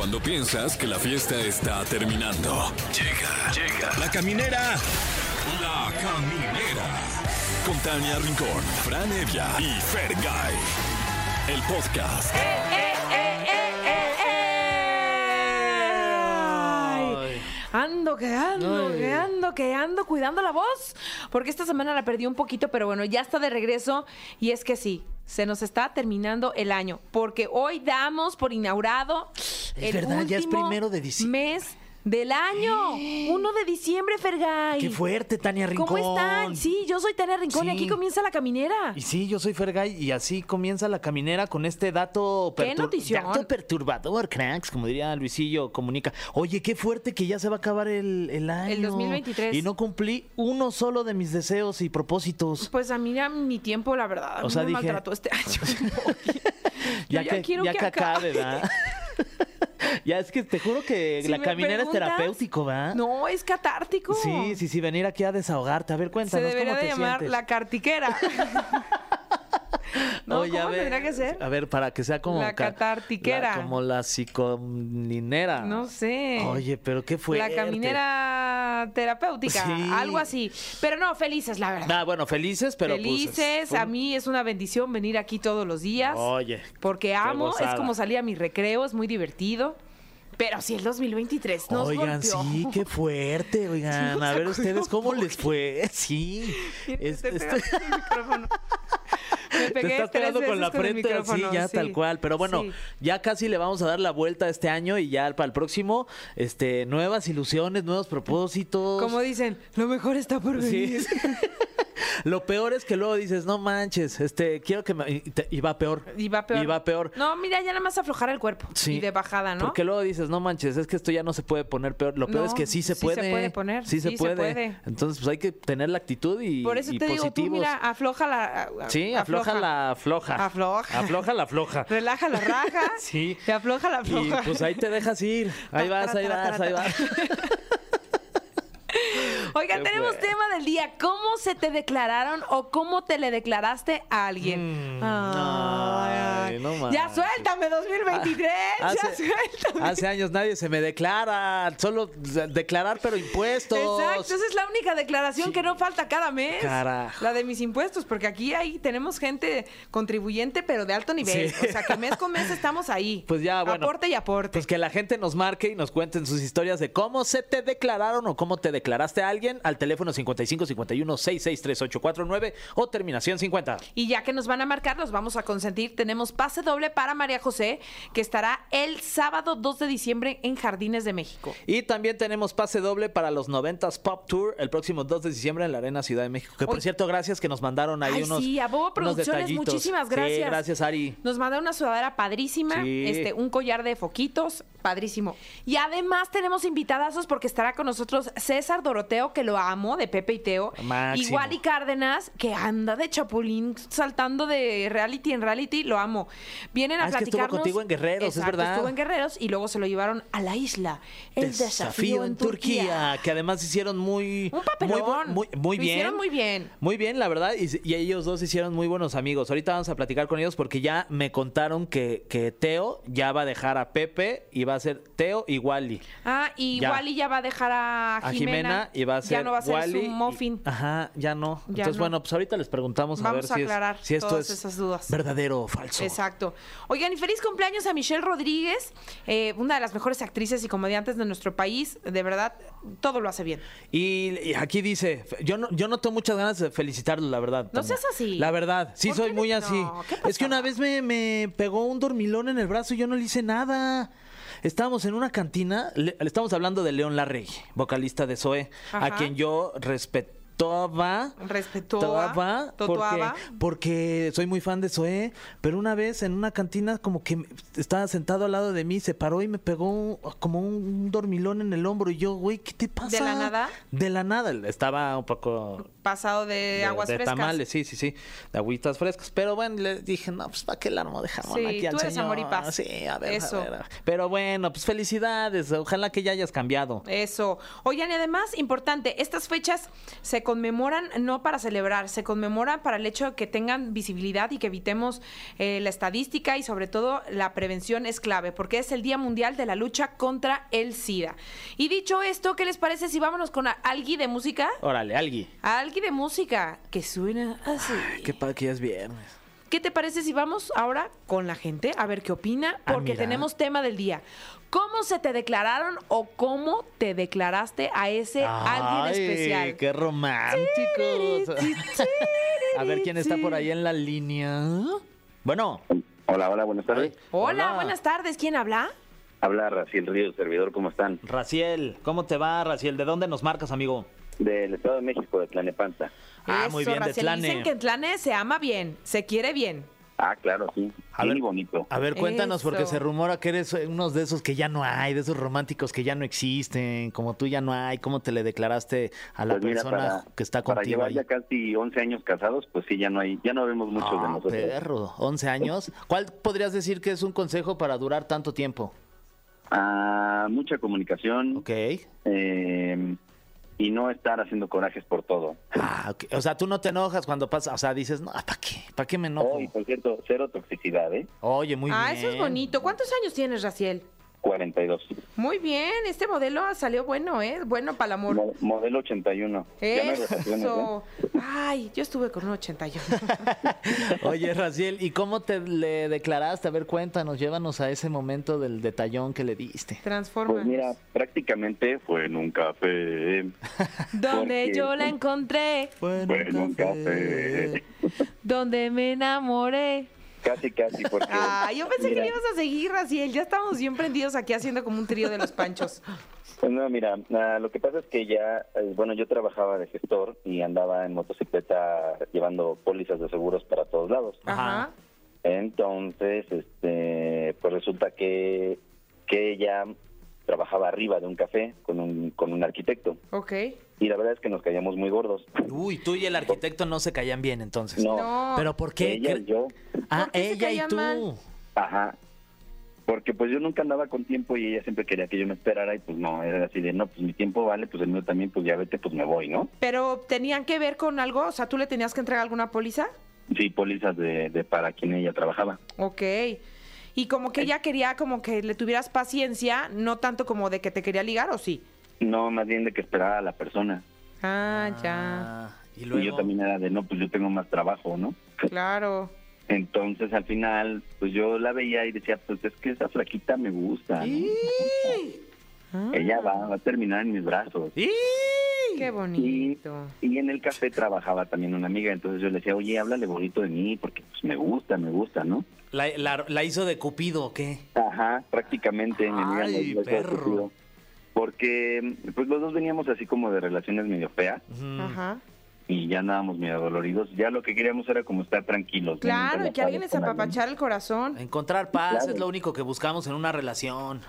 Cuando piensas que la fiesta está terminando. Llega, llega. La caminera. La caminera. Con Tania Rincón, Fran Evia y Fergay. El podcast. Ando, que ando, que ando, que ando cuidando la voz. Porque esta semana la perdí un poquito, pero bueno, ya está de regreso. Y es que sí, se nos está terminando el año. Porque hoy damos por inaugurado Es verdad, ya es último primero de diciembre. Mes del año. 1 de diciembre, Fergay. Qué fuerte, Tania Rincón. ¿Cómo están? Sí, yo soy Tania Rincón y Sí. aquí comienza la caminera. Y sí, yo soy Fergay y así comienza la caminera con este dato, ¿Qué notición? dato perturbador, cracks, como diría Luisillo Comunica. Oye, qué fuerte que ya se va a acabar el, el año. 2023. Y no cumplí uno solo de mis deseos y propósitos. Pues a mí ya mi tiempo, la verdad, a O mí sea, me dije- maltrató este año. ya, ya que, quiero que acabe, ¿verdad? ya es que te juro que Si la caminera es terapéutico, ¿verdad? No, es catártico. Sí, sí, sí, venir aquí a desahogarte. A ver, Se cuéntanos debería cómo de te llamar sientes. la cartiquera. no, Oye, a ¿cómo ver, tendría que ser? A ver, para que sea como... La ca- catartiquera. la- como la psicolinera. No sé. Oye, pero qué fue. La caminera terapéutica, Sí. algo así. Pero no, felices, la verdad. Ah, bueno, felices, pero pues, felices. A mí es una bendición venir aquí todos los días. Oye. Porque amo, es como salir a mi recreo, es muy divertido. Pero si el 2023 nos Oigan, golpeó. sí, qué fuerte, oigan. a ver, ustedes, ¿cómo les fue? Sí. Es- Te este- pegaste el micrófono. Me Te estás pegando con la frente así, ya sí. tal cual. Pero bueno, Sí. ya casi le vamos a dar la vuelta este año y ya para el próximo, este, nuevas ilusiones, nuevos propósitos. Como dicen, lo mejor está por venir. Lo peor es que luego dices, no manches, este, quiero que me... Y, te- y va peor. Y va peor. Y va peor. No, mira, ya nada más aflojar el cuerpo. Sí. Y de bajada, ¿no? Porque luego dices, no manches, es que esto ya no se puede poner peor. Lo peor No, es que sí se sí se puede. puede poner, Sí, se, sí se puede. puede. Entonces, pues hay que tener la actitud y, Por eso y te digo, tú mira, afloja la... Sí, afloja, la floja. Afloja. Afloja la floja. Relaja la raja. Sí. Y afloja la Y floja. pues ahí te dejas ir. Ahí Ta, vas, ahí vas, ahí vas. Oigan, Qué tenemos tema del día. ¿Cómo se te declararon o cómo te le declaraste a alguien? Mm, ay, no ya suéltame 2023. ya Hace, suéltame. hace años nadie se me declara. Solo de- declarar, pero impuestos. Exacto, esa es la única declaración que no falta cada mes. Carajo. La de mis impuestos, porque aquí ahí tenemos gente contribuyente, pero de alto nivel. Sí. O sea, que mes con mes estamos ahí. Pues ya, bueno. Aporte y aporte. Pues que la gente nos marque y nos cuenten sus historias de cómo se te declararon o cómo te declaraste a alguien al teléfono 55 51 66 3849 o terminación 50. Y ya que nos van a marcar, los vamos a consentir. Tenemos pase doble para María José, que estará el sábado 2 de diciembre en Jardines de México. Y también tenemos pase doble para los 90s Pop Tour el próximo 2 de diciembre en la Arena Ciudad de México. Que por cierto, gracias que nos mandaron ahí Ay, unos. sí, a Bobo Producciones, muchísimas gracias. Sí, gracias, Ari. Nos mandaron una sudadera padrísima, Sí. este, un collar de foquitos, padrísimo. Y además tenemos invitadazos porque estará con nosotros César Doroteo, que lo amo, de Pepe y Teo. Máximo. Igual y Cárdenas, que anda de chapulín saltando de reality en reality, lo amo. Vienen a Ah, es que estuvo platicarnos. contigo en Guerreros, es verdad. Estuvo en Guerreros y luego se lo llevaron a la isla. El desafío, en Turquía. que además hicieron muy Un papelón. muy, muy, Lo bien. hicieron muy bien. Muy bien, la verdad, y, y ellos dos hicieron muy buenos amigos. Ahorita vamos a platicar con ellos porque ya me contaron que, que Teo ya va a dejar a Pepe y va a ser Teo y Wally. Ah, y Ya. Wally ya va a dejar a A Jimena. Jimena y va a ser Ya no va a ser Wally su y- muffin. Ajá, ya no. Ya Entonces, no. bueno, pues ahorita les preguntamos a Vamos ver a si, aclarar es, si esto es esas dudas. verdadero o falso. Exacto. Oigan, y feliz cumpleaños a Michelle Rodríguez, eh, una de las mejores actrices y comediantes de nuestro país. De verdad, todo lo hace bien. Y, y aquí dice, yo no, yo no tengo muchas ganas de felicitarlo, la verdad. No seas así. La verdad, sí ¿Por soy qué muy no? así. ¿Qué Es que una vez me, me pegó un dormilón en el brazo y yo no le hice nada. Estábamos en una cantina, le, le estamos hablando de León Larregui, vocalista de Zoe, a quien yo respetaba. Respetaba. Porque, porque soy muy fan de Zoé, pero una vez en una cantina como que estaba sentado al lado de mí, se paró y me pegó como un dormilón en el hombro y yo, güey, ¿qué te pasa? ¿De la nada? De la nada, estaba un poco Pasado de, de, aguas de frescas. tamales, sí, sí, sí, de agüitas frescas, pero bueno, le dije, no, pues para qué el armo de jamón Sí, aquí al tú eres señor? amor y paz. Sí, a ver, Eso. a ver, a ver. Pero bueno, pues felicidades, ojalá que ya hayas cambiado. Eso. Oigan, y además, importante, estas fechas se conmemoran no para celebrar, se conmemoran para el hecho de que tengan visibilidad y que evitemos eh, la estadística y sobre todo la prevención es clave, porque es el Día Mundial de la Lucha contra el SIDA. Y dicho esto, ¿qué les parece si vámonos con a- algui de música? Órale, alguien. Algui de música que suena así. Qué padre que ya es viernes. ¿Qué te parece si vamos ahora con la gente a ver qué opina? Ah, Porque tenemos tema del día. ¿Cómo se te declararon o cómo te declaraste a ese alguien especial? Qué románticos. A ver quién está por ahí en la línea. Bueno. Hola, hola, buenas tardes. Hola, Hola. buenas tardes. ¿Quién habla? Habla Raciel Ríos, servidor, ¿cómo están? Raciel, ¿cómo te va, Raciel? ¿De dónde nos marcas, amigo? Del Estado de México, de Tlanepantla. Ah, muy bien, de. Tlane. Dicen que en Tlane se ama bien, se quiere bien. Ah, claro, sí. A Bien ver. bonito. A ver, cuéntanos, porque se rumora que eres unos de esos que ya no hay, de esos románticos que ya no existen, como tú ya no hay. ¿Cómo te le declaraste a la Pues mira, persona para, que está para contigo llevar ahí? ya casi 11 años casados, pues sí, ya no hay, ya no vemos muchos de Ah, nosotros. perro, 11 años. ¿Cuál podrías decir que es un consejo para durar tanto tiempo? Ah, mucha comunicación Ok. eh, y no estar haciendo corajes por todo. Ah, ok. O sea, tú no te enojas cuando pasa, o sea, dices, no, ¿para qué? ¿Para qué me enojo? Oh, y por cierto, cero toxicidad, ¿eh? Oye, muy ah, bien. eso es bonito. ¿Cuántos años tienes, Raciel? 42. Muy bien, este modelo salió bueno, ¿eh? Bueno para el amor. Mo- modelo 81. Ya no hay rotaciones, ¿eh? Eso. Ay, yo estuve con un 81. Oye, Raciel, ¿y cómo te le declaraste? A ver, cuéntanos, llévanos a ese momento del detallón que le diste. Transforma. Pues mira, prácticamente fue en un café. Donde porque- yo la encontré, Fue en un café. donde me enamoré. Casi, casi, porque... Ah, yo pensé que Mira, le ibas a seguir, Raciel. Ya estamos bien prendidos aquí haciendo como un trío de los panchos. Pues no, mira, ah, lo que pasa es que ya, eh, bueno, yo trabajaba de gestor y andaba en motocicleta llevando pólizas de seguros para todos lados. Ajá. Entonces, este, pues resulta que, que ella trabajaba arriba de un café con un, con un arquitecto. Ok. Y la verdad es que nos caíamos muy gordos. Uy, tú y el arquitecto no se caían bien entonces. No, No. ¿Pero por qué? ella ¿Qué- y yo, Ah, ¿Por qué se ella y tú. mal? ajá. Porque pues yo nunca andaba con tiempo y ella siempre quería que yo me esperara y pues no, era así de, no, pues mi tiempo vale, pues el mío también, pues ya vete, pues me voy, ¿no? Pero tenían que ver con algo, o sea, tú le tenías que entregar alguna póliza. Sí, pólizas de, de para quien ella trabajaba. Ok. Y como que ella quería como que le tuvieras paciencia, no tanto como de que te quería ligar, ¿o sí? No, más bien de que esperara a la persona. Ah, ya. Ah, y Y luego. yo también era de, no, pues yo tengo más trabajo, ¿no? Claro. Entonces al final, pues yo la veía y decía, pues es que esa flaquita me gusta. ¿no? Ah, Ella va, va a terminar en mis brazos. ¡Y! Qué bonito. y en el café trabajaba también una amiga, entonces yo le decía, oye, háblale bonito de mí, porque pues me gusta, me gusta, ¿no? La, la- la hizo de Cupido, ¿o qué? Ajá, prácticamente. mi amiga Ay, nos perro. discutió. Porque pues los dos veníamos así como de relaciones medio feas. Ajá. Y ya andábamos medio doloridos. Ya lo que queríamos era como estar tranquilos. ¿no? Claro, y que alguien les apapachara el corazón. Encontrar paz Claro. es lo único que buscamos en una relación.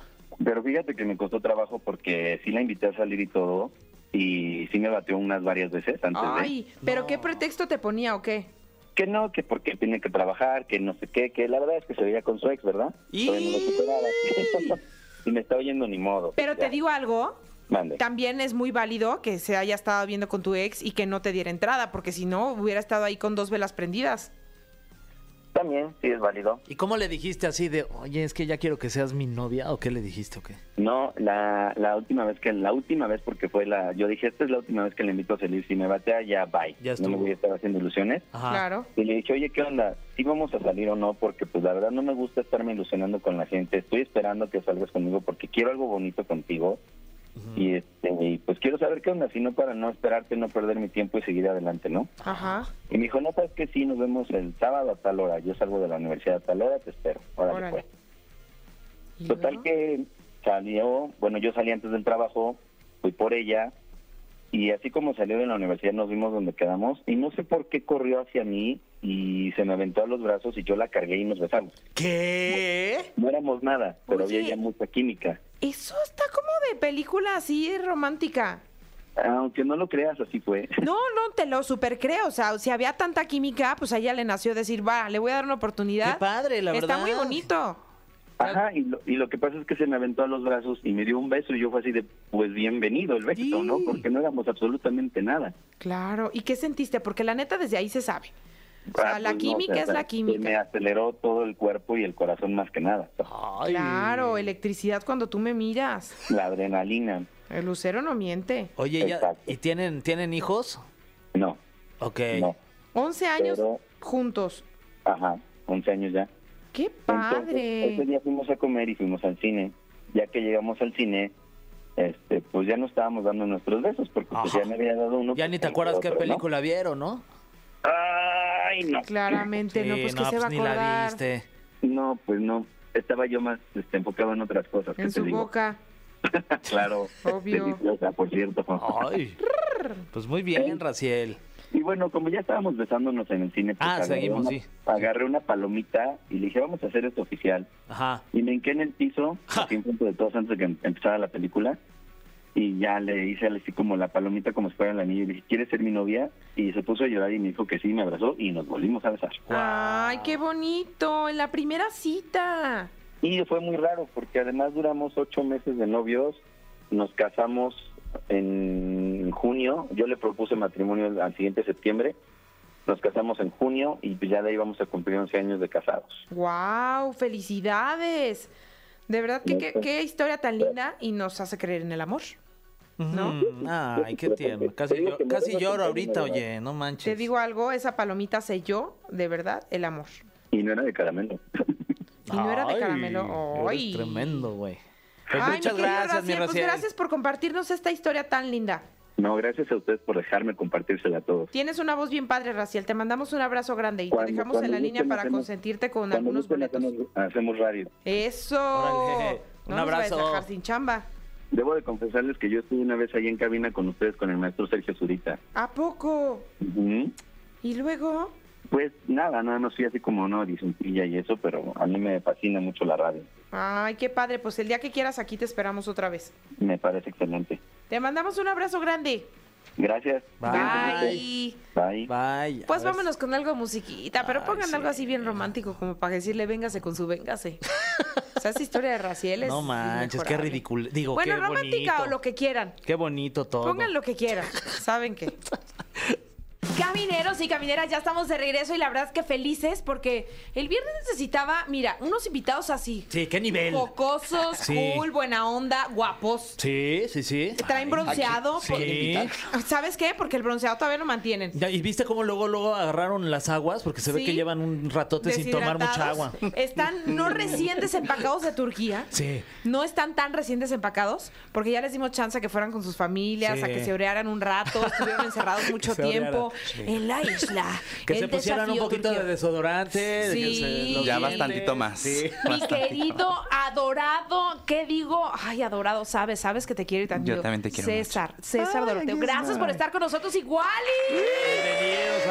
Pero fíjate que me costó trabajo porque sí la invité a salir y todo y sí me batió unas varias veces antes de... Ay, pero No. ¿qué pretexto te ponía o qué? Que no, que porque tiene que trabajar, que no sé qué, que la verdad es que se veía con su ex, ¿verdad? Y- Todavía no lo superaba. y me está oyendo ni modo. Pero te digo algo, Mande. también es muy válido que se haya estado viendo con tu ex y que no te diera entrada, porque si no, hubiera estado ahí con dos velas prendidas. También, sí es válido. ¿Y cómo le dijiste así de, oye, es que ya quiero que seas mi novia? ¿O qué le dijiste o qué? No, la, la última vez que, la última vez porque fue la, yo dije, esta es la última vez que le invito a salir, si me batea ya bye. Ya no me voy a estar haciendo ilusiones. Ajá. Claro. Y le dije, oye, ¿qué onda? ¿Sí vamos a salir o no? Porque pues la verdad no me gusta estarme ilusionando con la gente. Estoy esperando que salgas conmigo porque quiero algo bonito contigo. Y este y pues quiero saber qué onda, si no para no esperarte, no perder mi tiempo y seguir adelante, ¿no? Ajá. Y me dijo, no, sabes que sí, nos vemos el sábado a tal hora. Yo salgo de la universidad a tal hora, te espero. Órale, Órale. pues. ¿Y Total luego? que salió, bueno, yo salí antes del trabajo, fui por ella, y así como salió de la universidad nos vimos donde quedamos, y no sé por qué corrió hacia mí y se me aventó a los brazos y yo la cargué y nos besamos. ¿Qué? No éramos nada, pero Oye. había ya mucha química. Eso está como de película así romántica. Aunque no lo creas, así fue. No, no, te lo super creo. O sea, si había tanta química, pues a ella le nació decir, va, le voy a dar una oportunidad. Qué padre, la Está verdad. muy bonito. Ajá, y lo, y lo que pasa es que se me aventó a los brazos y me dio un beso y yo fue así de, pues bienvenido el beso, ¿no? Porque no éramos absolutamente nada. Claro. ¿Y qué sentiste? Porque la neta desde ahí se sabe. O sea, Ah, la pues no, química o sea, es la Se me química. aceleró todo el cuerpo y el corazón más que nada. Ay. Claro, electricidad cuando tú me miras. La adrenalina, El lucero no miente. Oye, ya. ¿y tienen, tienen hijos? no, Ok. no. 11 años Pero- juntos. Ajá, 11 años ya. ¡Qué Entonces, ese padre! día fuimos a comer y fuimos al cine. Ya que llegamos al cine, este, pues ya no estábamos dando nuestros besos porque pues, ya me había dado uno. Ya pues, ni te el acuerdas qué otro, ¿no? película vieron, ¿no? Ay, no. Claramente, no, Sí, pues que se va a la acordar viste. No, pues no. Estaba yo más este, enfocado en otras cosas. ¿qué en te su digo? boca. claro. Obvio. Deliciosa, por cierto. Ay. Pues muy bien, Raciel. Y bueno, como ya estábamos besándonos en el cine, pues Ah, agarré seguimos, una- sí. Agarré una palomita y le dije, vamos a hacer esto oficial. Ajá. Y me hinqué en el piso, Ja. en frente de todos antes de que em- empezara la película. Y ya le hice así como la palomita como si fuera el anillo. Y le dije, ¿quieres ser mi novia? Y se puso a llorar y me dijo que sí, me abrazó y nos volvimos a besar. ¡Ay, qué bonito! En la primera cita. Y fue muy raro porque además duramos ocho meses de novios, nos casamos en junio, yo le propuse matrimonio al- siguiente septiembre, nos casamos en junio y pues ya de ahí vamos a cumplir 11 años de casados. ¡Wow! ¡Felicidades! De verdad que qué, qué historia tan linda y nos hace creer en el amor. ¿No? Ay, qué tierno. Casi, me casi lloro ahorita, oye, no manches. Te digo algo, esa palomita selló, de verdad, el amor. Y no era de caramelo. Y no era de caramelo. ay. tremendo, güey. Pues Ay, muchas gracias, mi Raciel, pues gracias por compartirnos esta historia tan linda. No, gracias a ustedes por dejarme compartírsela a todos. Tienes una voz bien padre, Raciel. Te mandamos un abrazo grande y te dejamos en la línea para hacemos- consentirte con algunos boletos. hacemos, hacemos radio. Eso. Órale. No Un nos a abrazo. dejar sin chamba. Debo de confesarles que yo estuve una vez ahí en cabina con ustedes con el maestro Sergio Zurita. ¿A poco? Y luego, Pues nada, nada más fui así como no, dicencilla y eso, pero a mí me fascina mucho la radio. ay, qué padre. Pues el día que quieras aquí te esperamos otra vez. Me parece excelente. Te mandamos un abrazo grande. Gracias. Bye. Bye. Bye. Bye. Pues vámonos con algo musiquita, pero pongan sí. algo así bien romántico como para decirle véngase con su véngase. o sea, esa historia de Raciel es No manches, qué ridículo. Digo, Bueno, qué romántica bonito. o lo que quieran. Qué bonito todo. Pongan lo que quieran. ¿Saben qué? Camineros y camineras, ya estamos de regreso y la verdad es que felices porque el viernes necesitaba, mira, unos invitados así. Sí, qué nivel. Jocosos, Sí. cool, buena onda, guapos. Sí, sí, sí. Traen bronceado. sí. por- ¿Sabes qué? Porque el bronceado todavía lo mantienen. Ya, ¿Y viste cómo luego luego agarraron las aguas? Porque se ve Sí. que llevan un ratote sin tomar mucha agua. Deshidratados. Están no recién desempacados de Turquía. Sí. No están tan recién desempacados, porque ya les dimos chance a que fueran con sus familias, Sí. a que se orearan un rato, estuvieron encerrados mucho se tiempo sí. en la isla. Que El se pusieran un poquito Turquía. de desodorante. de que Sí. se los Ya bastantito más. Sí. Mi querido, adorado, ¿qué digo? Ay, adorado, sabes, sabes que te quiero y admiro. Yo también te quiero César, César Doroteo. Gracias por estar con nosotros igual. Bienvenidos,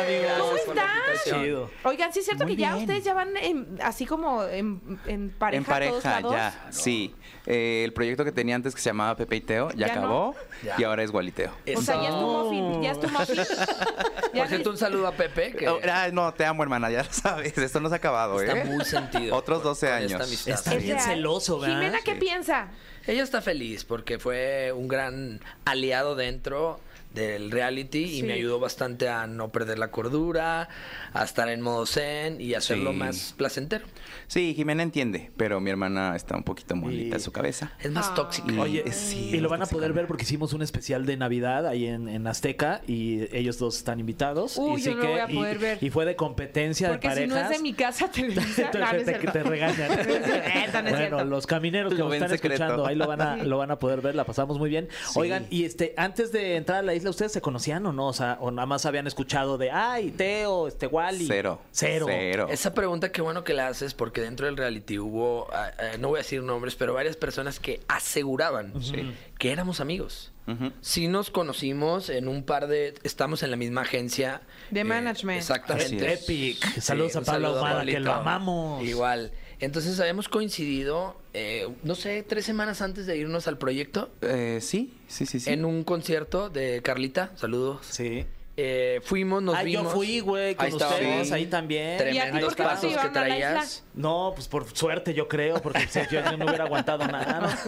amigos. ¿Cómo invitación. Chido. Oigan, sí es cierto Muy que ya ustedes ya van en- así como en, en pareja en todos pareja, lados. ya, sí. Eh, el proyecto que tenía antes que se llamaba Pepe y Teo ya, Ya no. acabó Ya. y ahora es Gualiteo. O sea, ya es tu muffin, ya es tu muffin. Por cierto, un saludo a Pepe, que Oh, ah, no, te amo, hermana, ya lo sabes. Esto no se ha acabado, está ¿eh? muy sentido. Otros 12 con años. esta. Está Es bien celoso, ¿verdad? Jimena, ¿qué Sí. piensa? Ella está feliz porque fue un gran aliado dentro del reality Sí. y me ayudó bastante a no perder la cordura, a estar en modo zen y hacerlo Sí. más placentero. Sí, Jimena entiende, pero mi hermana está un poquito molita Y- en su cabeza. Es más Ah. tóxico. Y- Oye, sí, y lo van a poder ver porque hicimos un especial de Navidad ahí en, en Azteca y ellos dos están invitados. Uy, y yo sí no lo que- voy a y- poder ver. Y fue de competencia Porque de si parejas. no es de mi casa, Televisa. te, No, no es te- regañan. No bueno, los camineros que Lo están secreto. escuchando, ahí lo van a, lo van a poder ver, la pasamos muy bien. Sí. Oigan, y este, antes de entrar a la isla, ¿ustedes se conocían o no? O sea, o nada más habían escuchado de ay, Teo, este Wally. Cero. Cero. Cero. Esa pregunta qué bueno que la haces porque dentro del reality hubo, ah, ah, no voy a decir nombres, pero varias personas que aseguraban que éramos amigos. Ujú. Sí nos conocimos en un par de... Estamos en la misma agencia. eh, De management. Exactamente. Epic. Saludos a Pablo saludo Ahumada, que lo amamos. Igual. Entonces habíamos coincidido, eh, no sé, tres semanas antes de irnos al proyecto, Eh, sí, sí, sí, sí. en un concierto de Carlita. Saludos. Sí. Eh, fuimos, nos Ah, yo vimos. fui, güey, con Ahí ustedes, ahí también. ¿Y a ti Tremendos no te pasos que traías. No, pues por suerte yo creo, porque si yo no hubiera aguantado nada.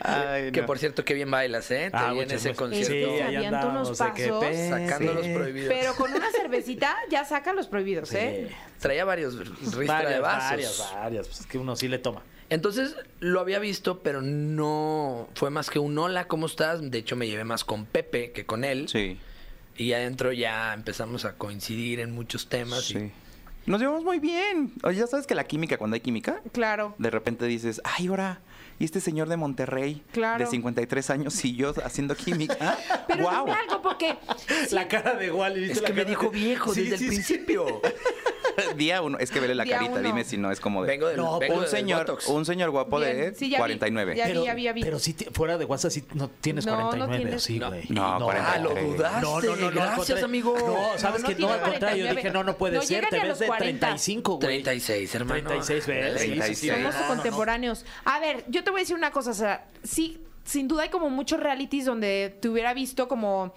Ay, Que no. por cierto, qué bien bailas, ¿eh? Te Ah, vi en ese concierto. Sí, ahí andamos, unos que Sacando los prohibidos. Pero con una cervecita ya saca los prohibidos, ¿eh? Traía varios ristra de vasos. varias, varias. Pues es que uno sí le toma. Entonces lo había visto, pero no fue más que un hola, ¿cómo estás? De hecho, me llevé más con Pepe que con él. Sí, Y adentro ya empezamos a coincidir en muchos temas. y- sí. Nos llevamos muy bien. Oye, ya sabes que la química, cuando hay química, Claro. de repente dices, ay, ahora, y este señor de Monterrey, Claro. de 53 años, y yo haciendo química. Pero ¡Guau! dime algo, porque La cara de Wally. ¿viste Es que me dijo de- viejo Sí, desde sí, el sí. principio. Día uno, es que vele la Día carita, uno. dime si no es como de. Vengo del, No, vengo un del señor, Botox. un señor guapo de Bien, sí, ya vi. 49. Ya vi, Pero, ya vi, ya vi. pero sí, te- fuera de WhatsApp sí no tienes No, no 49, tienes. sí, No. güey. No, 43. Ah, lo dudaste. No, no, no, no, al Gracias, contrario. amigo. No, sabes No, no que no, tiene al contrario, yo 49. dije, no, no puede No ser, llegan te a ves los de 40. 35, güey. 36, hermano. 36, ¿ves? Sí, sí, sí. 36. Somos No, no, no. contemporáneos. A ver, yo te voy a decir una cosa, o sea, sí, sin duda hay como muchos realities donde te hubiera visto como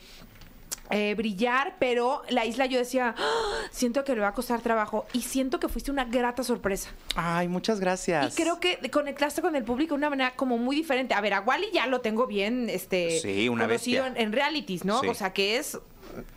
eh, brillar, pero la isla yo decía, "Ah, siento que le va a costar trabajo y siento que fuiste una grata sorpresa. Ay, muchas gracias. Y creo que conectaste con el público de una manera como muy diferente. A ver, a Wally ya lo tengo bien este, Sí, una conocido en, en realities, ¿no? Sí. O sea, que es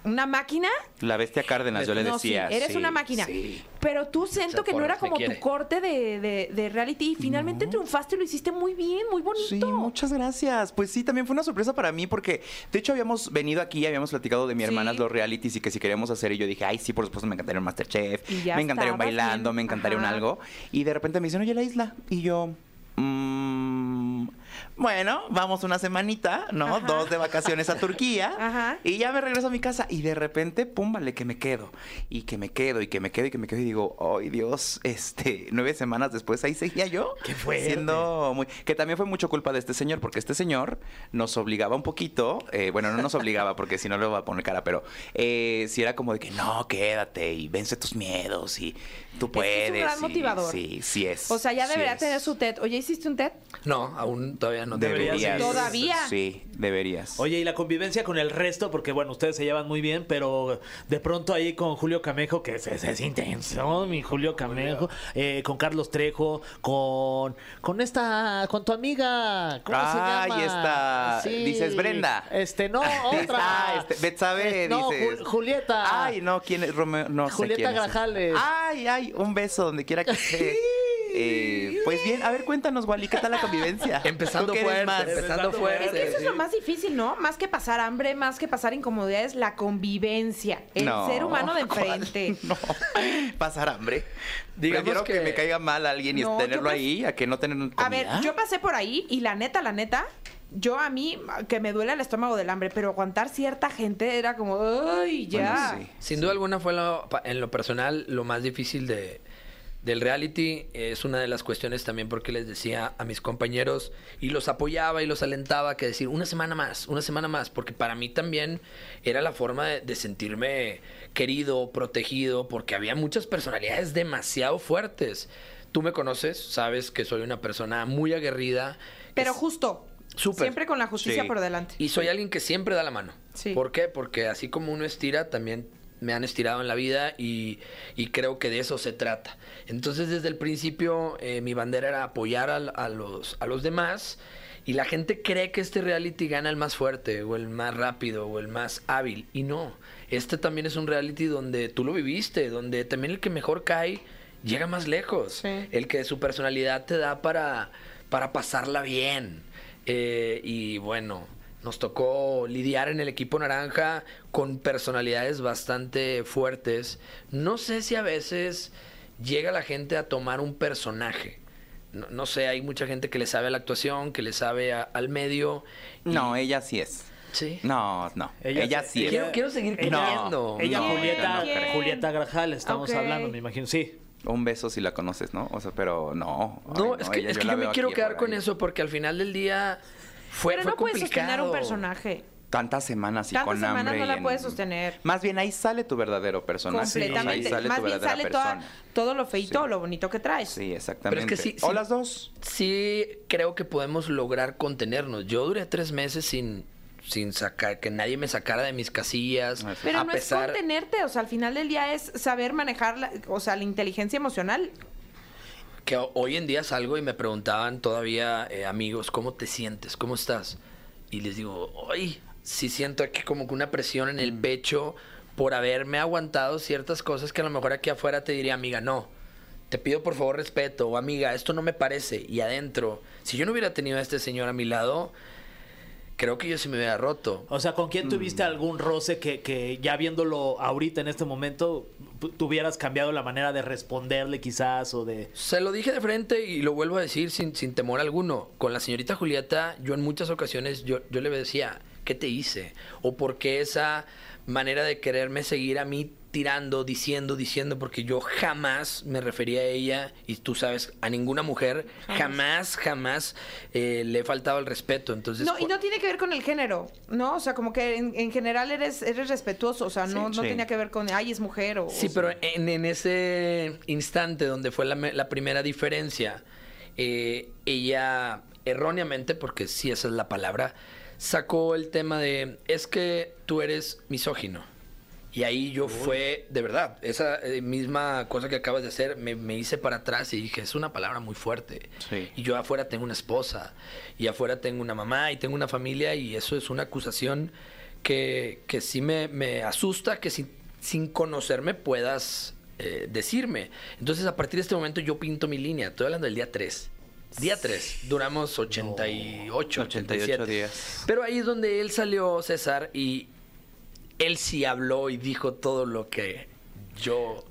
una máquina. La bestia Cárdenas, yo le No, sí, decía. eres sí, una máquina. sí. Pero tú siento que no era como tu corte de, de- de reality y finalmente triunfaste y lo hiciste muy bien, muy bonito. Sí, muchas gracias. Pues sí, también fue una sorpresa para mí porque de hecho habíamos venido aquí, habíamos platicado de mi Sí. hermana los realities y que si queríamos hacer y yo dije, ay, sí, por supuesto me encantaría un Masterchef, Y me encantaría un bailando, bien. me encantaría un algo. Y de repente me dicen, oye, la isla. Y yo, "Mm, bueno, vamos una semanita, ¿no? Ajá. Dos de vacaciones a Turquía. Ajá. Y ya me regreso a mi casa y de repente, pum, vale, que me quedo. Y que me quedo, y que me quedo, y que me quedo. Y digo, ay Dios, este, nueve semanas después ahí seguía yo. Qué fuerte. Siendo muy... Que también fue mucho culpa de este señor, porque este señor nos obligaba un poquito, eh, bueno, no nos obligaba, porque si no le va a poner cara, pero eh, si era como de que no, quédate y vence tus miedos y tú que puedes. es un gran y- motivador. Sí, sí es. O sea, ya sí debería es. tener su TED. Oye, ¿hiciste un TED? No, aún todavía no. Deberías. ¿Todavía? Sí, deberías. Oye, y la convivencia con el resto, porque bueno, ustedes se llevan muy bien, pero de pronto ahí con Julio Camejo, que es, es- es intenso, mi Julio Camejo, eh, con Carlos Trejo, con con esta, con tu amiga, ¿cómo se llama? esta, dices Brenda. Este, no, otra. ah, este, Betsabe, Eh, no, dices. Ju- Julieta. Ay, no, ¿quién es? Romeo, no sé Julieta quién es. Grajales. Ay, ay, un beso donde quiera que esté. Eh, pues bien, a ver, cuéntanos, Wally, ¿qué tal la convivencia? Empezando ¿Tú qué eres fuerte, más? empezando Es fuerte. que eso es lo más difícil, ¿no? Más que pasar hambre, más que pasar incomodidades, la convivencia. El No, ser humano de ¿cuál? enfrente. No, pasar hambre. Digamos Prefiero que... que- me caiga mal alguien y No, tenerlo ahí a que no tener comida. A ver, yo pasé por ahí y la neta, la neta, yo a mí, que me duele el estómago del hambre, pero aguantar cierta gente era como, ¡ay, ya! Bueno, sí. Sin duda alguna fue lo- en lo personal lo más difícil de, del reality. Es una de las cuestiones también porque les decía a mis compañeros y los apoyaba y los alentaba que decir una semana más, una semana más, porque para mí también era la forma de, de sentirme querido, protegido, porque había muchas personalidades demasiado fuertes. Tú me conoces, sabes que soy una persona muy aguerrida. Pero justo, Súper. siempre con la justicia Sí. por delante. y soy alguien que siempre da la mano. Sí. ¿Por qué? Porque así como uno estira, también me han estirado en la vida y, y creo que de eso se trata. Entonces, desde el principio, eh, mi bandera era apoyar a, los, a los demás. Y la gente cree que este reality gana el más fuerte, o el más rápido, o el más hábil. Y no. Este también es un reality donde tú lo viviste, donde también el que mejor cae llega más lejos. Sí. El que su personalidad te da para, para pasarla bien. Eh, y bueno, nos tocó lidiar en el equipo naranja con personalidades bastante fuertes. No sé si a veces llega la gente a tomar un personaje. No, no sé, hay mucha gente que le sabe a la actuación, que le sabe a- al medio. y- No, ella sí es. Sí. No, no. Ella Ella, sí-. Quiero, quiero seguir No. creyendo. Ella, No, Julieta, no. Julieta Grajales, estamos hablando, me imagino. Sí. Un beso si la conoces, ¿no? O sea, pero no. No, Ay, es que, ella es que yo me quiero quedar con ahí. eso porque al final del día fue, pero fue no puedes sostener un personaje. Tantas semanas y Tantas con semanas hambre. no y la en- puedes sostener. Más bien ahí sale tu verdadero personaje. Completamente. Ahí sale Más tu bien verdadera sale toda- persona. todo lo feito Sí. o lo bonito que traes. Sí, exactamente. sí- O sí- las dos. Sí, creo que podemos lograr contenernos. Yo duré tres meses sin, sin sacar, que nadie me sacara de mis casillas. Pero a no pesar, es contenerte, o sea, al final del día es saber manejar, la- o sea, la inteligencia emocional. Que hoy en día salgo y me preguntaban todavía eh, amigos, ¿cómo te sientes? ¿Cómo estás? Y les digo, ay, sí siento aquí como que una presión en Mm. el pecho por haberme aguantado ciertas cosas que a lo mejor aquí afuera te diría, amiga, no. Te pido por favor respeto, o amiga, esto no me parece. Y adentro, si yo no hubiera tenido a este señor a mi lado, creo que yo sí me hubiera roto. O sea, ¿con quién tuviste algún roce que, que ya viéndolo ahorita en este momento tu- tuvieras cambiado la manera de responderle quizás o de... Se lo dije de frente y lo vuelvo a decir sin, sin temor alguno. Con la señorita Julieta, yo en muchas ocasiones yo, yo le decía, ¿qué te hice? O por qué esa manera de quererme seguir a mí tirando, diciendo, diciendo, porque yo jamás me refería a ella, y tú sabes, a ninguna mujer, jamás, jamás eh, le he faltado el respeto. Entonces, No, y no tiene que ver con el género, ¿no? O sea, como que en, en general eres, eres respetuoso, o sea, no, no sí. tenía que ver con, ay, es mujer o... Sí, o- pero en, en ese instante donde fue la, me- la primera diferencia, eh, ella erróneamente, porque sí esa es la palabra, sacó el tema de, es que tú eres misógino. Y ahí yo fue, de verdad, esa eh, misma cosa que acabas de hacer, me, me hice para atrás y dije, es una palabra muy fuerte. Sí. Y yo afuera tengo una esposa, y afuera tengo una mamá, y tengo una familia, y eso es una acusación que, que sí me, me asusta que sin, sin conocerme puedas eh, decirme. Entonces, a partir de este momento yo pinto mi línea. Estoy hablando del día 3. Día 3. Duramos 88, 88 87. días. Pero ahí es donde él salió, César, y él sí habló y dijo todo lo que yo...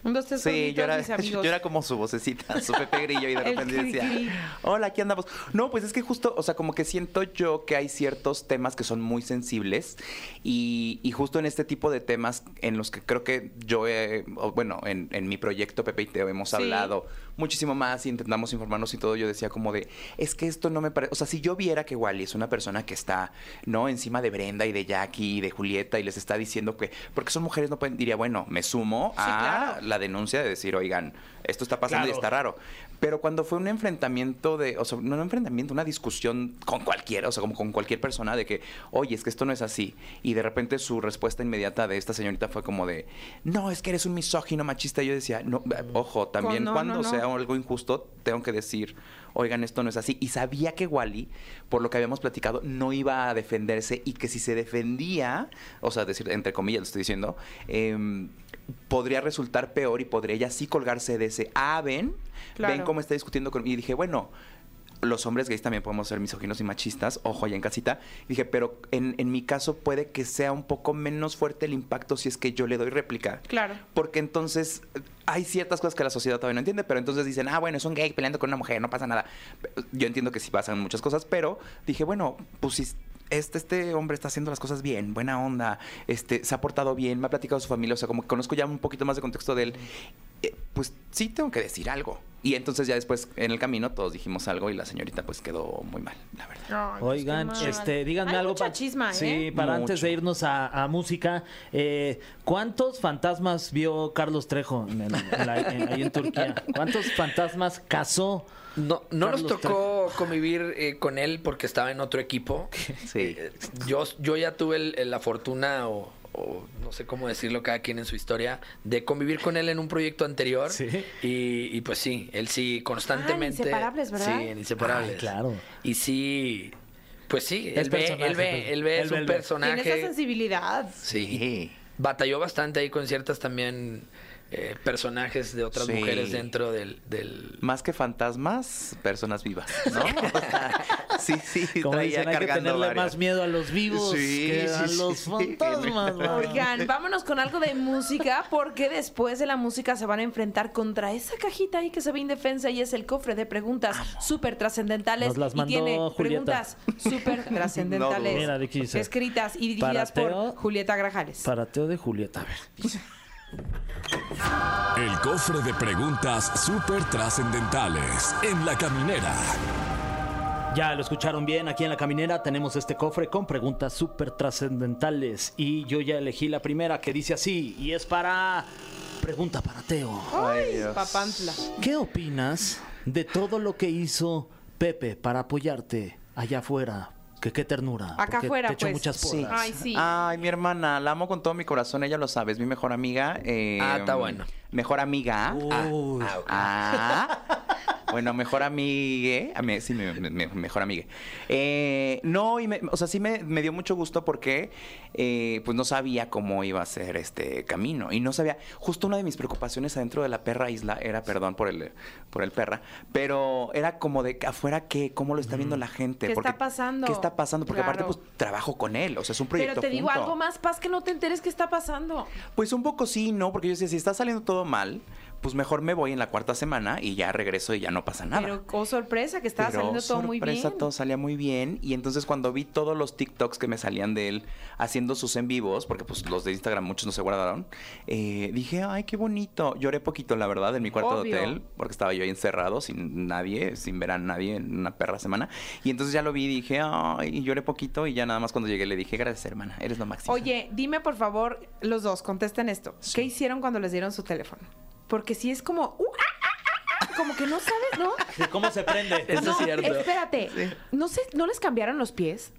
Tres, Sí, yo era, yo como su vocecita, su Pepe Grillo y de repente cri, decía, hola, aquí andamos. No, pues es que justo, o sea, como que siento yo que hay ciertos temas que son muy sensibles y, y justo en este tipo de temas en los que creo que yo, he- bueno, en, en mi proyecto Pepe y Teo hemos Sí. hablado muchísimo más y intentamos informarnos y todo, yo decía como de, es que esto no me parece, o sea, si yo viera que Wally es una persona que está, ¿no? Encima de Brenda y de Jackie y de Julieta y les está diciendo que, porque son mujeres, no pueden, diría, bueno, me sumo Sí, a claro. la denuncia de decir, oigan, esto está pasando y está raro. Pero cuando fue un enfrentamiento de, o sea, no un enfrentamiento, una discusión con cualquiera, o sea, como con cualquier persona de que, oye, es que esto no es así. Y de repente su respuesta inmediata de esta señorita fue como de, no, es que eres un misógino machista. Y yo decía, no, ojo, también no, cuando no, no. sea algo injusto, tengo que decir, oigan, esto no es así. Y sabía que Wally, por lo que habíamos platicado, no iba a defenderse y que si se defendía, o sea, decir, entre comillas lo estoy diciendo, em, podría resultar peor y podría ella sí colgarse de ese, ah, ven, Claro. ven cómo está discutiendo conmigo. Y dije, bueno, los hombres gays también podemos ser misóginos y machistas, ojo allá en casita. Dije, pero en, en mi caso puede que sea un poco menos fuerte el impacto si es que yo le doy réplica. Claro. Porque entonces hay ciertas cosas que la sociedad todavía no entiende, pero entonces dicen, ah, bueno, es un gay peleando con una mujer, no pasa nada. Yo entiendo que sí pasan muchas cosas, pero dije, bueno, pues si este, este hombre está haciendo las cosas bien, buena onda, este, se ha portado bien, me ha platicado su familia, o sea, como que conozco ya un poquito más de contexto de él, eh, pues sí tengo que decir algo. Y entonces ya después en el camino todos dijimos algo y la señorita pues quedó muy mal, la verdad. Ay, pues, Oigan, mal. este, díganme Hay algo. mucha pa- chisma, ¿eh? Sí, para Mucho. antes de irnos a, a música, eh, ¿cuántos fantasmas vio Carlos Trejo en el- en la- en- ahí en Turquía? ¿Cuántos fantasmas cazó? No, no nos Carlos tocó convivir eh, con él porque estaba en otro equipo. Sí. Eh, yo, yo ya tuve el- el- la fortuna o, o no sé cómo decirlo cada quien en su historia de convivir con él en un proyecto anterior Sí. y, y pues sí él sí constantemente Inseparables, ¿verdad? sí en inseparables Ay, claro. y sí pues sí Es él ve él ve él ve Él ve, ve. personaje Tiene esa sensibilidad. sí Sí. batalló bastante ahí con ciertas también eh, personajes de otras Sí. mujeres dentro del, del Más que fantasmas, personas vivas, ¿no? O sea, sí, sí, Como traía dicen, hay que tenerle varias. más miedo a los vivos Sí, que a sí, los sí. fantasmas. Oigan, vámonos con algo de música, porque después de la música se van a enfrentar contra esa cajita ahí que se ve indefensa y es el cofre de preguntas súper trascendentales. Nos las y tiene Julieta. preguntas súper trascendentales. No, escritas y para dirigidas por Teo- Julieta Grajales. Para Teo de Julieta, a ver. El cofre de preguntas súper trascendentales en la caminera. Ya lo escucharon bien, aquí en la caminera tenemos este cofre con preguntas súper trascendentales y yo ya elegí la primera que dice así y es para... Pregunta para Teo. Ay, Dios. Papantla. ¿Qué opinas de todo lo que hizo Pepe para apoyarte allá afuera Que qué ternura. Acá afuera, te echo pues. muchas Sí. porras. Ay, sí. Ay, mi hermana, la amo con todo mi corazón, ella lo sabe, es mi mejor amiga. eh, Ah, está bueno. Mejor amiga. Uy. Ah, ok. Ah. Bueno, mejor amigue. ami- Sí, mi- mejor amigue. Eh, no, y me- o sea, sí me, me dio mucho gusto porque eh, pues no sabía cómo iba a ser este camino. Y no sabía. Justo una de mis preocupaciones adentro de la perra isla era, perdón por el, por el perra, pero era como de afuera qué, cómo lo está viendo la gente. ¿Qué porque- está pasando? ¿Qué está pasando? Porque aparte, pues trabajo con él. O sea, es un proyecto. Pero te digo junto. algo más, paz, que no te enteres qué está pasando. Pues un poco sí, ¿no? Porque yo decía, si está saliendo todo mal, pues mejor me voy en la cuarta semana y ya regreso y ya no pasa nada. Pero, oh sorpresa, que estaba Pero, saliendo todo muy sorpresa, bien. todo salía muy bien. Y entonces cuando vi todos los TikToks que me salían de él haciendo sus en vivos, porque pues los de Instagram muchos no se guardaron, eh, dije, ay, qué bonito. Lloré poquito, la verdad, en mi cuarto Obvio. de hotel, porque estaba yo ahí encerrado, sin nadie, sin ver a nadie en una perra semana. Y entonces ya lo vi y dije, ay, y lloré poquito. Y ya nada más cuando llegué le dije, gracias, hermana, eres lo máximo. Oye, dime por favor, los dos, contesten esto. ¿Qué hicieron cuando les dieron su teléfono? Porque si es como, uh, ah, ah, ah, como que no sabes, ¿no? ¿Cómo se prende? Eso no, es cierto. espérate. No sé, ¿no les cambiaron los pies?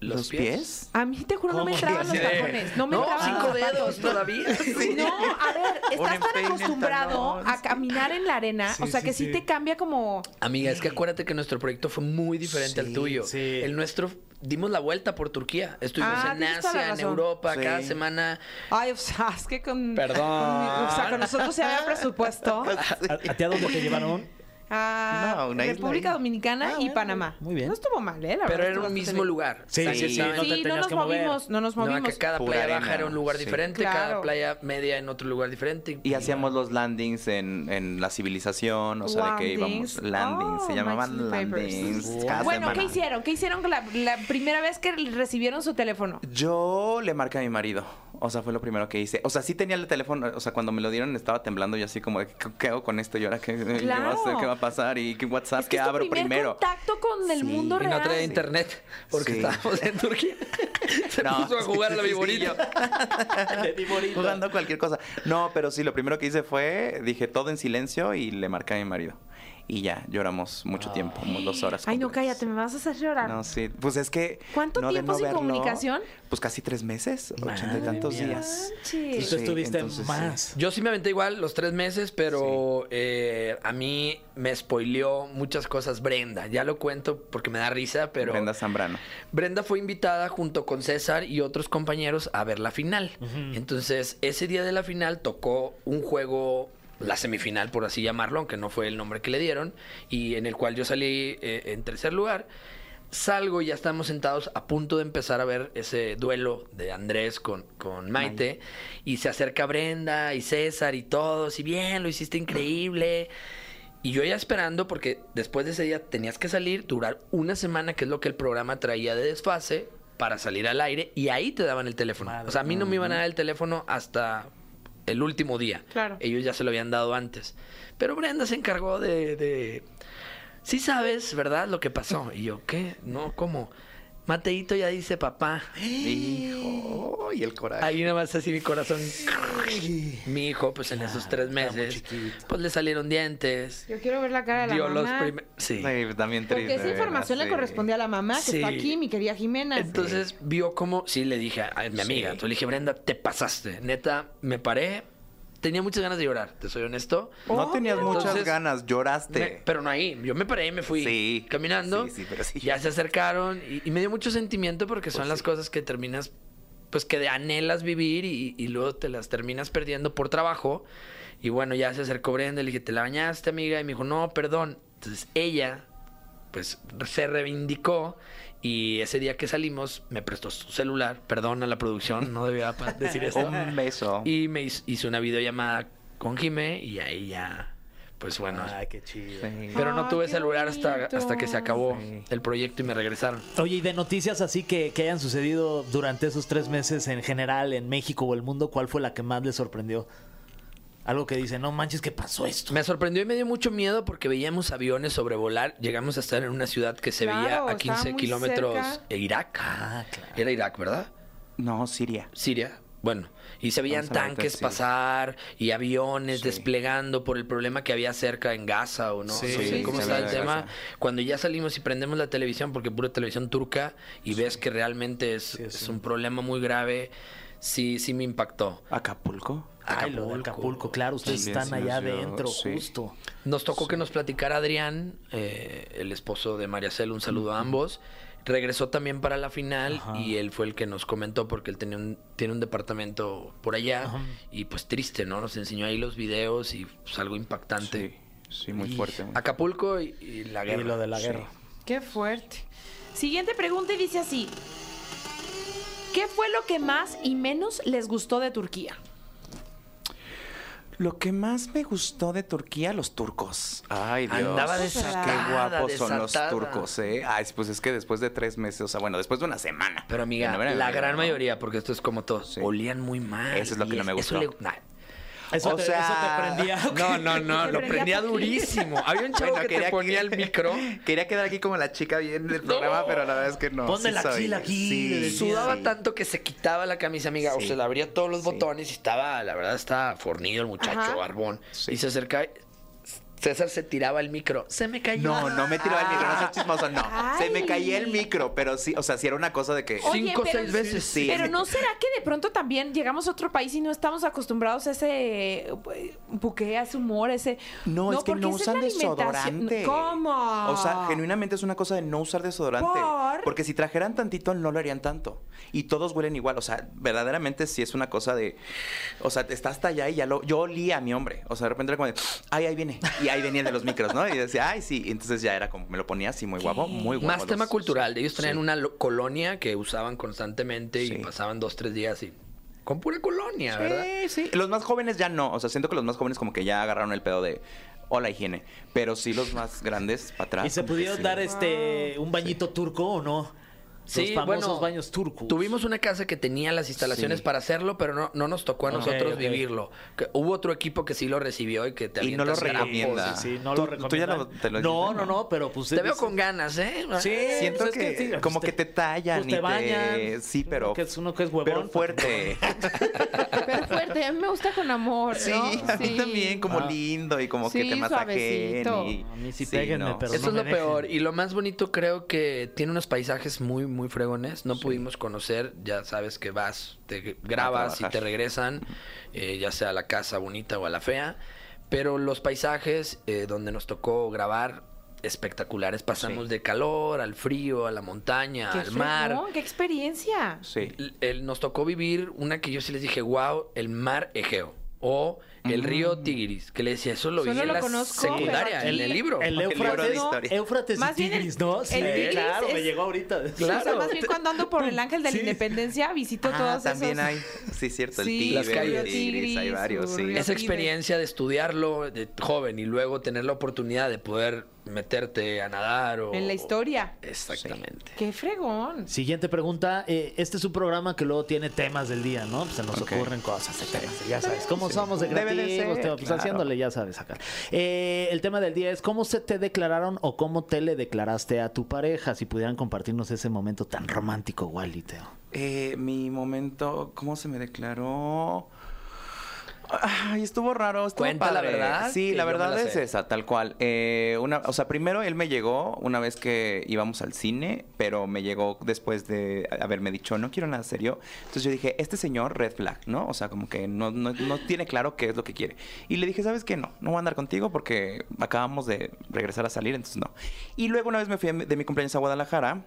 ¿Los pies? A mí te juro no me entraban los tacones. No me entraban cinco dedos todavía. No, a ver, estás tan acostumbrado a caminar en la arena, o sea que sí, te cambia como Amiga, es que acuérdate que nuestro proyecto fue muy diferente al tuyo. sí. El nuestro dimos la vuelta por Turquía. Estuvimos Ah, en Asia, en. Europa, Sí. cada semana. Ay, o sea, es que con Perdón. con- o sea, con nosotros se había presupuesto ¿A, a ti a dónde te llevaron? A No, República. Dominicana Ah, y bueno, Panamá. muy bien. No estuvo mal, ¿eh? La Pero verdad, era un mismo bien. lugar. Sí, sí, sí, no te Sí, no nos que mover. movimos, no nos No, movimos. que cada Pura playa arena, baja era un lugar sí. diferente, Claro. cada playa media en otro lugar diferente. Y hacíamos los landings en, en la civilización, o sea, de que íbamos. Landings. Landings, Oh, se llamaban landings. cada Bueno, ¿qué semana. hicieron? ¿Qué hicieron con la, la primera vez que recibieron su teléfono? Yo le marqué a mi marido. O sea, fue lo primero que hice. O sea, sí tenía el teléfono. O sea, cuando me lo dieron estaba temblando yo así como, de, ¿qué, qué hago con esto? ¿Y ahora qué, qué va a hacer? ¿Qué va a pasar? ¿Y qué WhatsApp? Es que ¿Qué es tu abro primer primero? contacto con el Sí. mundo Y no real. traía internet porque Sí. estábamos en Turquía. Se No, puso a jugar a la Viborita. Jugando cualquier cosa. No, pero sí, lo primero que hice fue, dije todo en silencio y le marqué a mi marido. Y ya, lloramos mucho tiempo, como dos horas. Ay, no, completas. cállate, me vas a hacer llorar. No, sí. Pues es que. ¿Cuánto no tiempo no sin verlo, comunicación? Pues casi tres meses, ochenta y tantos mía. días. Manches. Y tú Sí, estuviste entonces, más. Yo sí me aventé igual los tres meses, pero eh, a mí me spoileó muchas cosas Brenda. Ya lo cuento porque me da risa, pero... Brenda Zambrano. Brenda fue invitada junto con César y otros compañeros a ver la final. Entonces, ese día de la final tocó un juego, la semifinal, por así llamarlo, aunque no fue el nombre que le dieron, y en el cual yo salí eh, en tercer lugar. Salgo y ya estamos sentados a punto de empezar a ver ese duelo de Andrés con, con Maite. Y se acerca Brenda y César y todos. Y bien, lo hiciste increíble. Y yo ya esperando, porque después de ese día tenías que salir, durar una semana, que es lo que el programa traía de desfase, para salir al aire, y ahí te daban el teléfono. Madre. O sea, a mí no me iban a dar el teléfono hasta el último día. Claro. Ellos ya se lo habían dado antes. Pero Brenda se encargó de... de... Sí sabes, ¿verdad? Lo que pasó. Y yo, ¿qué? No, ¿cómo? Mateito ya dice papá. Hijo, y el coraje. Ahí nada más así mi corazón. Mi hijo, pues en esos tres Claro, muy meses, pues le salieron dientes. Yo quiero ver la cara de la Dio los mamá. primeros... Sí. Sí, también triste. Porque esa información le sí. corresponde a la mamá que Sí. está aquí, mi querida Jimena. Entonces vio como, sí, le dije a mi amiga, entonces le dije, Brenda, te pasaste. Neta, me paré, tenía muchas ganas de llorar, te soy honesto. No tenías Obvio. muchas Entonces, ganas, lloraste. Me- pero no ahí, yo me paré y me fui Sí, caminando. sí, sí, pero sí. Ya se acercaron y, y me dio mucho sentimiento porque son las cosas que terminas, pues que anhelas vivir y, y luego te las terminas perdiendo por trabajo. Y bueno, ya se acercó Brenda, le dije, ¿te la bañaste, amiga? Y me dijo, no, perdón. Entonces ella, pues se reivindicó y ese día que salimos me prestó su celular, perdón a la producción, no debía decir esto. Un beso. Y me hizo una videollamada con Jimé y ahí ya, pues bueno. Ay, qué chido. Sí. Pero no Ay, tuve celular hasta, hasta que se acabó Sí. el proyecto y me regresaron. Oye, y de noticias así que, que hayan sucedido durante esos tres meses en general en México o el mundo, ¿cuál fue la que más les sorprendió? Algo que dice, no manches, ¿qué pasó esto? Me sorprendió y me dio mucho miedo porque veíamos aviones sobrevolar. Llegamos a estar en una ciudad que se Claro, veía a estaba 15 muy kilómetros de Irak. Ah, claro. Era Irak, ¿verdad? No, Siria. Siria. Bueno, y se veían tanques sí. pasar y aviones Sí. desplegando por el problema que había cerca en Gaza o no. Sí, no sé sí, cómo está el tema. Gaza. Cuando ya salimos y prendemos la televisión, porque pura televisión turca, y ves que realmente es, es un problema muy grave, sí, sí me impactó. ¿Acapulco? Ay, lo de Acapulco. Acapulco, claro, ustedes están allá adentro, sí. justo. Nos tocó que nos platicara Adrián, eh, el esposo de María Cel, un saludo a ambos. Regresó también para la final Ajá. y él fue el que nos comentó porque él tenía un, tiene un departamento por allá y pues triste, ¿no? Nos enseñó ahí los videos y pues, algo impactante. Sí, sí, muy fuerte. muy Acapulco y, y la Y guerra. lo de la Sí. guerra. Qué fuerte. Siguiente pregunta y dice así. ¿Qué fue lo que más y menos les gustó de Turquía? Lo que más me gustó de Turquía, los turcos. Ay, Dios. Andaba Qué desatada, guapos son los turcos, ¿eh? Ay, pues es que después de tres meses, o sea, bueno, después de una semana. Pero amiga, la gran mayoría, porque esto es como todo, Sí. olían muy mal. Eso es lo que no me eso gustó. le- nah. Eso, O te, sea- eso te prendía. No, no, no, Se lo prendía durísimo. Había un chavo Bueno, que te quería ponía el micro. Quería quedar aquí como la chica bien del programa, pero la verdad es que no. Ponme sí la soy- axila aquí, sí. Sudaba sí. tanto que se quitaba la camisa, amiga, o Sí. se le abría todos los Sí. botones y estaba, la verdad, estaba fornido el muchacho, Ajá. barbón. Sí. Y se acercaba. César se tiraba el micro. Se me cayó. No, no me tiraba el micro, no seas chismoso, no. Se me caía el micro, pero sí, o sea, sí era una cosa de que. Oye, Cinco o seis veces. Sí. Pero no será que de pronto también llegamos a otro país y no estamos acostumbrados a ese eh, buque, a ese humor, ese. No, es que no usan desodorante. ¿Cómo? O sea, genuinamente es una cosa de no usar desodorante. ¿Por? Porque si trajeran tantito, no lo harían tanto. Y todos huelen igual. O sea, verdaderamente sí es una cosa de. O sea, está hasta allá y ya lo. Yo olía a mi hombre. O sea, de repente era como de. Ay, ahí viene. Y ahí venía el de los micros, ¿no? Y decía, ay, sí. Y entonces ya era como. Me lo ponía así muy guapo, muy guapo. Más los- tema cultural. Ellos tenían Sí. una lo- colonia que usaban constantemente y Sí. pasaban dos, tres días y. Con pura colonia, ¿verdad? Sí, sí. Los más jóvenes ya no. O sea, siento que los más jóvenes como que ya agarraron el pedo de. Hola, higiene. Pero sí, los más grandes para atrás. ¿Y se pudieron sí. dar este un bañito turco o no? Sí, Los famosos bueno, baños turcos. Tuvimos una casa que tenía las instalaciones Sí. para hacerlo, pero no, no nos tocó a nosotros vivirlo. Que hubo otro equipo que sí lo recibió y que te Y no lo recomienda. Sí, sí, no ¿Tú- lo tú ya lo- te lo No, no, no? pero pues... Te veo con ganas, ¿eh? Sí, Siento pues es que, sí, como pues que te tallan pues y te te bañan. Sí, pero que es- uno que es huevón, Pero pues, fuerte. Pero fuerte, a mí me gusta con amor. sí, a mí Sí. también como Ah. lindo y como que te masajeen y A mí sí péguenme, pero Eso no es lo peor. Y lo más bonito creo que tiene unos paisajes muy, muy fregones. No pudimos conocer. Ya sabes que vas, te grabas y te regresan, eh, ya sea a la casa bonita o a la fea. Pero los paisajes eh, donde nos tocó grabar, espectaculares. Pasamos Sí. de calor al frío, a la montaña, Qué al mar. fregón, ¡Qué experiencia! Sí. El- nos tocó vivir una que yo sí les dije, wow, el mar Egeo. O el río Tigris, que le decía, eso lo vi Solo en lo la conozco, secundaria, pero en aquí- el libro. El libro de historia. Éufrates Más y bien el- Tigris, ¿no? Sí, el Tigris claro, me llegó ahorita. Claro. O sea, más bien cuando ando por el Ángel de la Sí. Independencia, visito Ah, todos también esos... hay, sí, cierto, el Sí, Tigre, las calles. el Tigris, hay varios, sí. esa experiencia de estudiarlo de joven y luego tener la oportunidad de poder meterte a nadar o En la historia. Exactamente. ¡Qué fregón! Siguiente pregunta. eh, este es un programa que luego tiene temas del día, ¿no? Pues se nos ocurren cosas, temas, ya sabes. ¿Cómo somos de de creativos? ser, Teo? Pues claro. haciéndole, ya sabes, acá. Eh, el tema del día es cómo se te declararon o cómo te le declaraste a tu pareja. Si pudieran compartirnos ese momento tan romántico, Wally, Teo. Eh, mi momento, ¿cómo se me declaró? Ay, estuvo raro, estuvo Cuenta la verdad, Sí, la verdad la es sé. esa, tal cual. Eh, una, o sea, primero él me llegó una vez que íbamos al cine, pero me llegó después de haberme dicho, no quiero nada serio. Entonces yo dije, este señor, red flag, ¿no? O sea, como que no, no, no tiene claro qué es lo que quiere. Y le dije, ¿sabes qué? No, no voy a andar contigo porque acabamos de regresar a salir, entonces no. Y luego una vez me fui de mi cumpleaños a Guadalajara.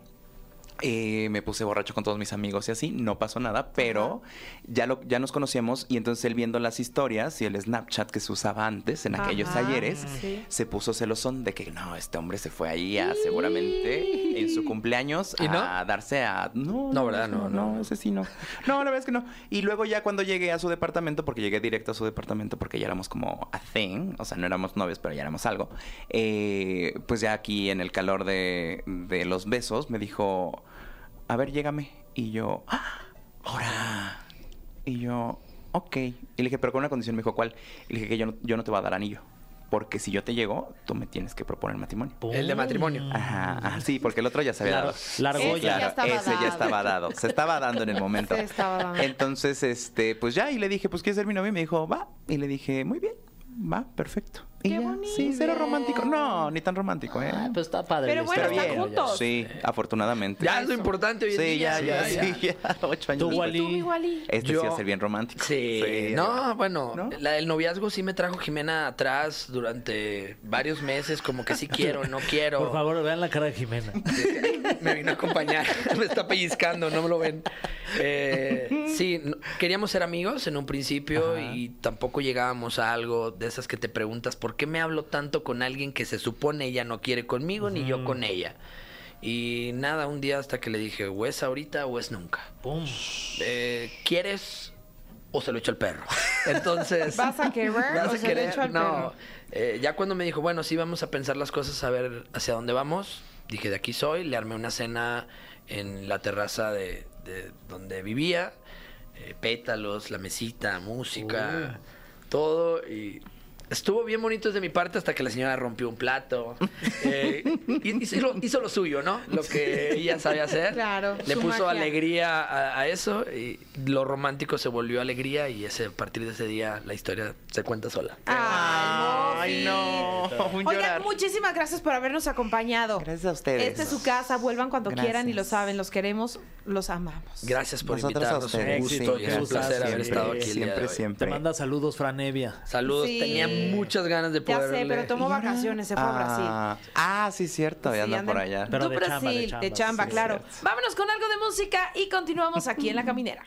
Eh, me puse borracho con todos mis amigos y así, no pasó nada, pero ya, lo, ya nos conocíamos y entonces él viendo las historias y el Snapchat que se usaba antes en aquellos ayeres, sí. se puso celosón de que no, este hombre se fue ahí a seguramente en su cumpleaños ¿Y no? a darse a... No, No, ¿verdad? No, no, no, no. ese sí no. No, la verdad es que no. Y luego ya cuando llegué a su departamento, porque llegué directo a su departamento porque ya éramos como a thing, o sea, no éramos novios, pero ya éramos algo, eh, pues ya aquí en el calor de, de los besos me dijo, a ver, llégame. Y yo, ¡Ah! ¡ahora! Y yo, ok. Y le dije, pero con una condición, me dijo, ¿cuál? Y le dije que yo no, yo no te voy a dar anillo. porque si yo te llego, tú me tienes que proponer matrimonio. El de matrimonio. Ajá, ajá, sí, porque el otro ya se había dado. largo Ese ya. ya estaba ese dado. ya estaba dado. Se estaba dando en el momento. Se estaba dando. Entonces, este, pues ya, y le dije, pues ¿quieres ser mi novio? Y me dijo, va. Y le dije, muy bien, va, perfecto. Y Qué ya, bonito. Sí, cero romántico. No, ni tan romántico, ¿eh? Ah, pues está padre. Pero bueno, están juntos. Sí, afortunadamente. Ya es lo importante hoy en Sí, día. ya, ya, sí, ya. Ocho años. Tú. Wally. Tú, mi Wally. Este sí va a ser bien romántico. Sí, no, bueno, ¿No? la del noviazgo sí me trajo Jimena atrás durante varios meses, como que sí quiero, no quiero. Por favor, vean la cara de Jimena. me vino a acompañar, me está pellizcando, no me lo ven. Eh, sí, no- queríamos ser amigos en un principio y tampoco llegábamos a algo de esas que te preguntas, ¿por qué me hablo tanto con alguien que se supone ella no quiere conmigo ni yo con ella? Y nada, un día hasta que le dije, o es ahorita o es nunca. Pum. Eh, ¿Quieres o se lo echo al perro? Entonces... ¿Vas a querer ¿Vas o a se lo querer? echo al no. perro? Eh, ya cuando me dijo, bueno, sí, vamos a pensar las cosas, a ver hacia dónde vamos, dije, de aquí soy, le armé una cena en la terraza de, de donde vivía, eh, pétalos, la mesita, música, todo, y estuvo bien bonito de mi parte hasta que la señora rompió un plato. Eh, y- hizo, lo, hizo lo suyo, ¿no? Lo que ella sabe hacer. Claro, Le puso magia. alegría a, a eso y lo romántico se volvió alegría y ese, a partir de ese día la historia se cuenta sola. Ay, Ay, no. Oigan, muchísimas gracias por habernos acompañado. Gracias a ustedes. Esta es su casa, vuelvan cuando Gracias. quieran y lo saben, los queremos, los amamos. Gracias por Nosotros a invitarnos. Un gusto y es un placer haber estado aquí el día Siempre, de hoy. siempre. Te manda saludos, Fran Evia. Saludos. Sí. Tenía muchas ganas de Ya poder. sé, pero tomó vacaciones, se fue a Brasil. Ah, ah, sí, cierto. Ya Sí, anda por allá. Pero Tú de Brasil, chamba, de de chamba, sí, claro. cierto. Vámonos con algo de música y continuamos aquí en La Caminera.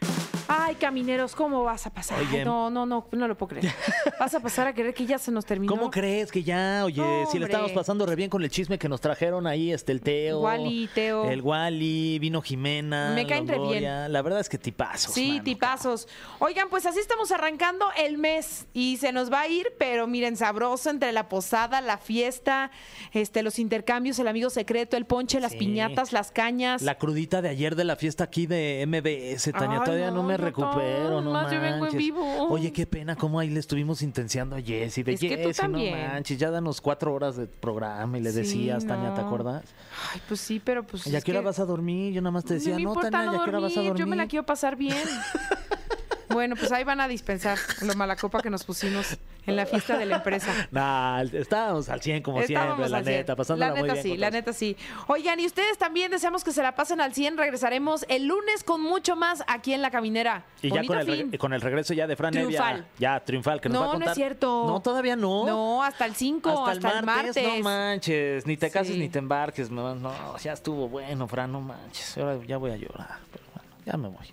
Ay, camineros, ¿cómo vas a pasar? Ay, Oye. no, no, no, no lo puedo creer. Vas a pasar a querer que ya se nos terminó. ¿Cómo crees que ya? Oye, No, si le estamos hombre. pasando re bien con el chisme que nos trajeron ahí, este, el Teo. Wally, Teo. El Wally, vino Jimena. Me caen re Longoria. La verdad es que tipazos. Sí, mano. tipazos. Oigan, pues así estamos arrancando el mes y se nos va a ir, pero miren, sabroso entre la posada, la fiesta, este, los intercambios, el amigo secreto, el ponche, las Sí. piñatas, las cañas. La crudita de ayer de la fiesta aquí de MBS, Tania. Ay, todavía no, no, me no, recupero, no más yo vengo en vivo. Oye, qué pena cómo ahí le estuvimos intenciando a Jessy. De Es que tú Jessy, no manches, ya danos cuatro horas de programa y le Sí, decías, Tania, ¿te acuerdas? Ay, pues sí, pero pues. ¿Y a qué hora vas a dormir? Yo nada más te decía, no me no, importa Tania, no ¿y a qué hora vas a dormir, dormir? yo me la quiero pasar bien. bueno, pues ahí van a dispensar lo mala copa que nos pusimos en la fiesta de la empresa. Nah, estábamos al 100 como Estábamos siempre, la al 100. neta, pasándola La muy neta bien. sí, la todos. neta sí. Oigan, y ustedes también deseamos que se la pasen al 100. Regresaremos el lunes con mucho más aquí en La Caminera. Y ya con el, con regreso ya de Fran Evia, Triunfal. Ya, triunfal, que nos No, va a no contar. es cierto. No, todavía no. No, hasta el 5, hasta, el martes. No manches, ni te cases Sí. ni te embarques. No, no, ya estuvo bueno, Fran, no manches. Ahora ya voy a llorar. Pero bueno, ya me voy.